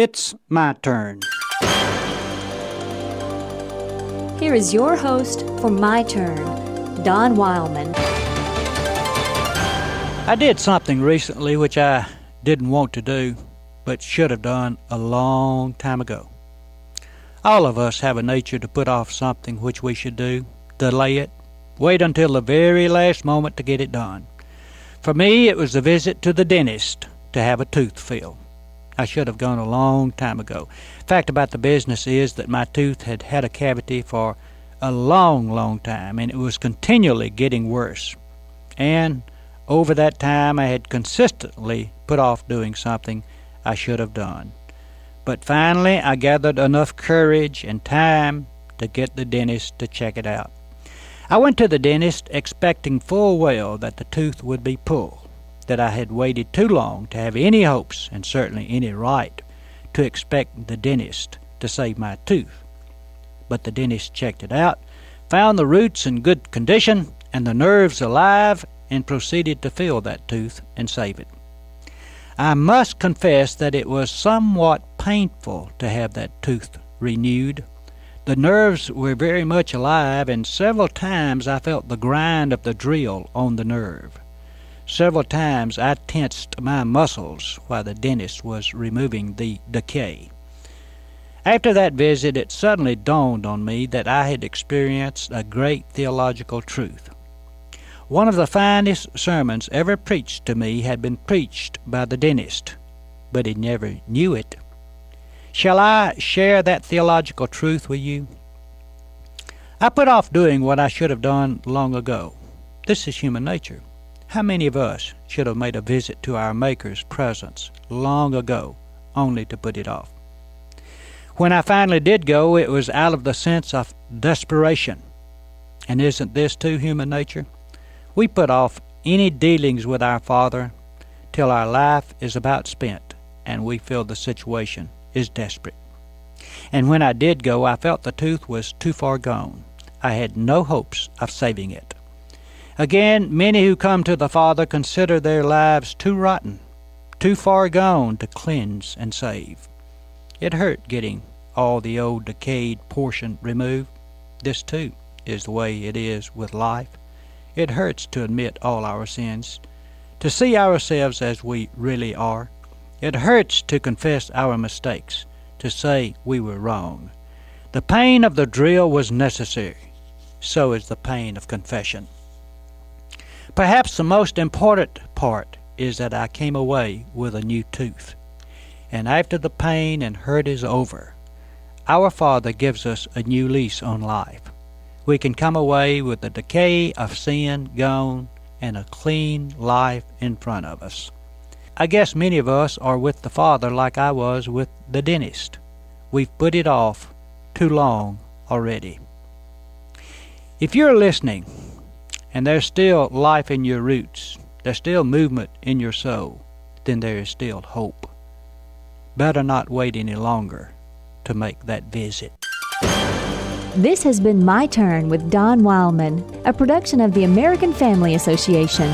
It's my turn. Here is your host for My Turn, Don Wildman. I did something recently which I didn't want to do, but should have done a long time ago. All of us have a nature to put off something which we should do, delay it, wait until the very last moment to get it done. For me, it was a visit to the dentist to have a tooth filled. I should have gone a long time ago. Fact about the business is that my tooth had had a cavity for a long, long time, and it was continually getting worse. And over that time, I had consistently put off doing something I should have done. But finally, I gathered enough courage and time to get the dentist to check it out. I went to the dentist expecting full well that the tooth would be pulled that I had waited too long to have any hopes, and certainly any right, to expect the dentist to save my tooth. But the dentist checked it out, found the roots in good condition, and the nerves alive, and proceeded to fill that tooth and save it. I must confess that it was somewhat painful to have that tooth renewed. The nerves were very much alive, and several times I felt the grind of the drill on the nerve. Several times I tensed my muscles while the dentist was removing the decay. After that visit, it suddenly dawned on me that I had experienced a great theological truth. One of the finest sermons ever preached to me had been preached by the dentist, but he never knew it. Shall I share that theological truth with you? I put off doing what I should have done long ago. This is human nature. How many of us should have made a visit to our Maker's presence long ago, only to put it off? When I finally did go, it was out of the sense of desperation. And isn't this too human nature? We put off any dealings with our Father till our life is about spent and we feel the situation is desperate. And when I did go, I felt the tooth was too far gone. I had no hopes of saving it. Again, many who come to the Father consider their lives too rotten, too far gone to cleanse and save. It hurt getting all the old decayed portion removed. This, too, is the way it is with life. It hurts to admit all our sins, to see ourselves as we really are. It hurts to confess our mistakes, to say we were wrong. The pain of the drill was necessary. So is the pain of confession. Perhaps the most important part is that I came away with a new tooth. And after the pain and hurt is over, our Father gives us a new lease on life. We can come away with the decay of sin gone and a clean life in front of us. I guess many of us are with the Father like I was with the dentist. We've put it off too long already. If you're listening and there's still life in your roots, there's still movement in your soul, then there is still hope. Better not wait any longer to make that visit. This has been My Turn with Don Wildman, a production of the American Family Association.